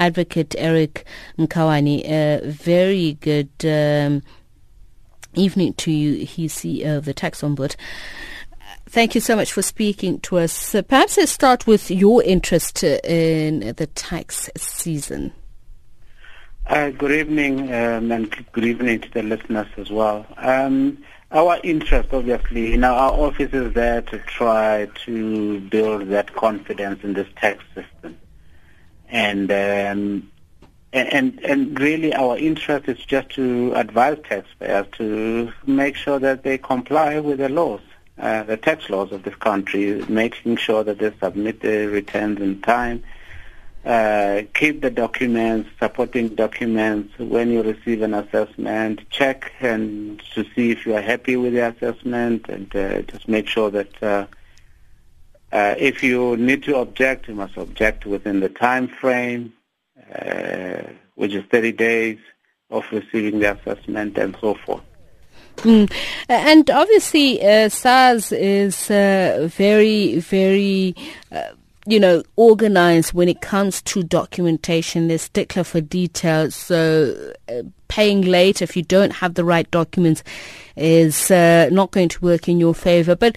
Advocate Eric Mkhawane. A very good um, evening to you. He's CEO of the Tax Ombudsman. Thank you so much for speaking to us. Uh, perhaps let's start with your interest in the tax season. Uh, good evening, um, and good evening to the listeners as well. Um, our interest, obviously, know, our office is there to try to build that confidence in this tax system, and um, and and really our interest is just to advise taxpayers to make sure that they comply with the laws, uh, the tax laws of this country, making sure that they submit the returns in time uh, keep the documents, supporting documents. When you receive an assessment, check and to see if you are happy with the assessment and uh, just make sure that uh, if you need to object, you must object within the time frame, uh, which is 30 days of receiving the assessment and so forth. Mm. And obviously, uh, SARS is uh, very, very uh, you know, organized when it comes to documentation. They're stickler for details. So uh, paying late if you don't have the right documents is uh, not going to work in your favor. But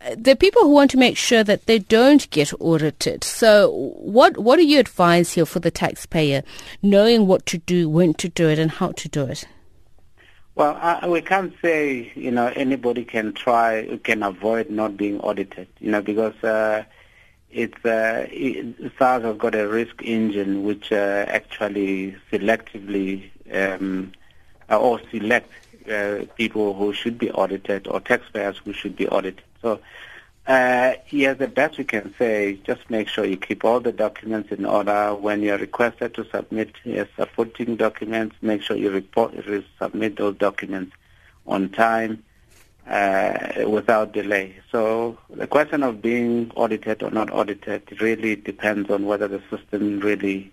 uh, are people who want to make sure that they don't get audited. So what what do you advise here for the taxpayer, knowing what to do, when to do it, and how to do it? Well, we can't say you know anybody can try can avoid not being audited. You know because uh, it's uh, it, SARS has got a risk engine which uh, actually selectively um, uh, or select uh, people who should be audited or taxpayers who should be audited. So, uh, yeah, the best we can say is just make sure you keep all the documents in order. When you're requested to submit uh, supporting documents, make sure you report, submit those documents on time uh, without delay. So the question of being audited or not audited really depends on whether the system really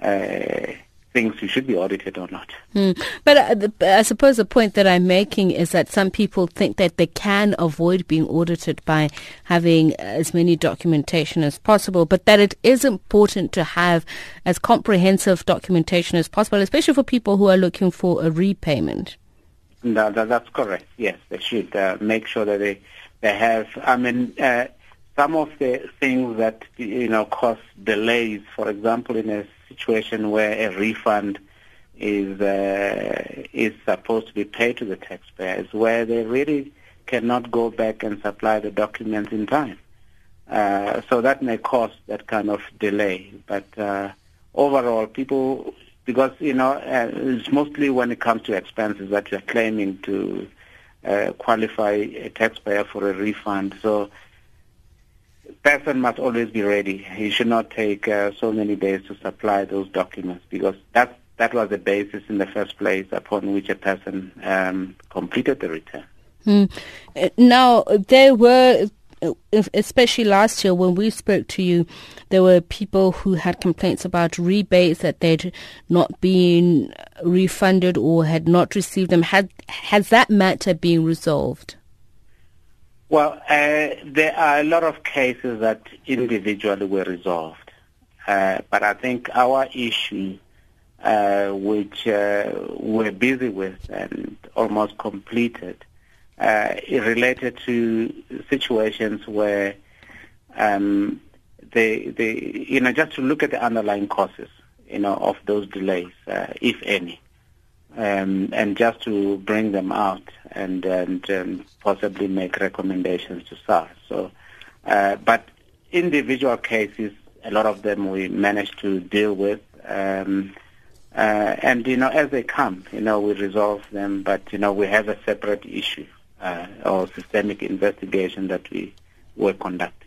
uh, thinks you should be audited or not. Mm. But uh, I suppose the point that I'm making is that some people think that they can avoid being audited by having as many documentation as possible, but that it is important to have as comprehensive documentation as possible, especially for people who are looking for a repayment. No, that, that's correct. Yes, they should uh, make sure that they they have. I mean, uh, some of the things that you know cause delays. For example, in a situation where a refund is uh, is supposed to be paid to the taxpayers, where they really cannot go back and supply the documents in time. Uh, so that may cause that kind of delay. But uh, overall, people because you know uh, it's mostly when it comes to expenses that you're claiming to uh, qualify a taxpayer for a refund. So person must always be ready. He should not take uh, so many days to supply those documents because that that was the basis in the first place upon which a person um, completed the return. Mm. Now there were especially last year when we spoke to you, there were people who had complaints about rebates that they'd not been refunded or had not received them. Had has that matter been resolved? Well, uh, there are a lot of cases that individually were resolved, uh, but I think our issue, uh, which uh, we're busy with and almost completed, uh, related to situations where um, they, they, you know, just to look at the underlying causes, you know, of those delays, uh, if any, um, and just to bring them out and, and um, possibly make recommendations to SARS. So, uh, but individual cases, a lot of them we managed to deal with. Um, uh, and, you know, as they come, you know, we resolve them, but, you know, we have a separate issue Uh, or systemic investigation that we were conducting.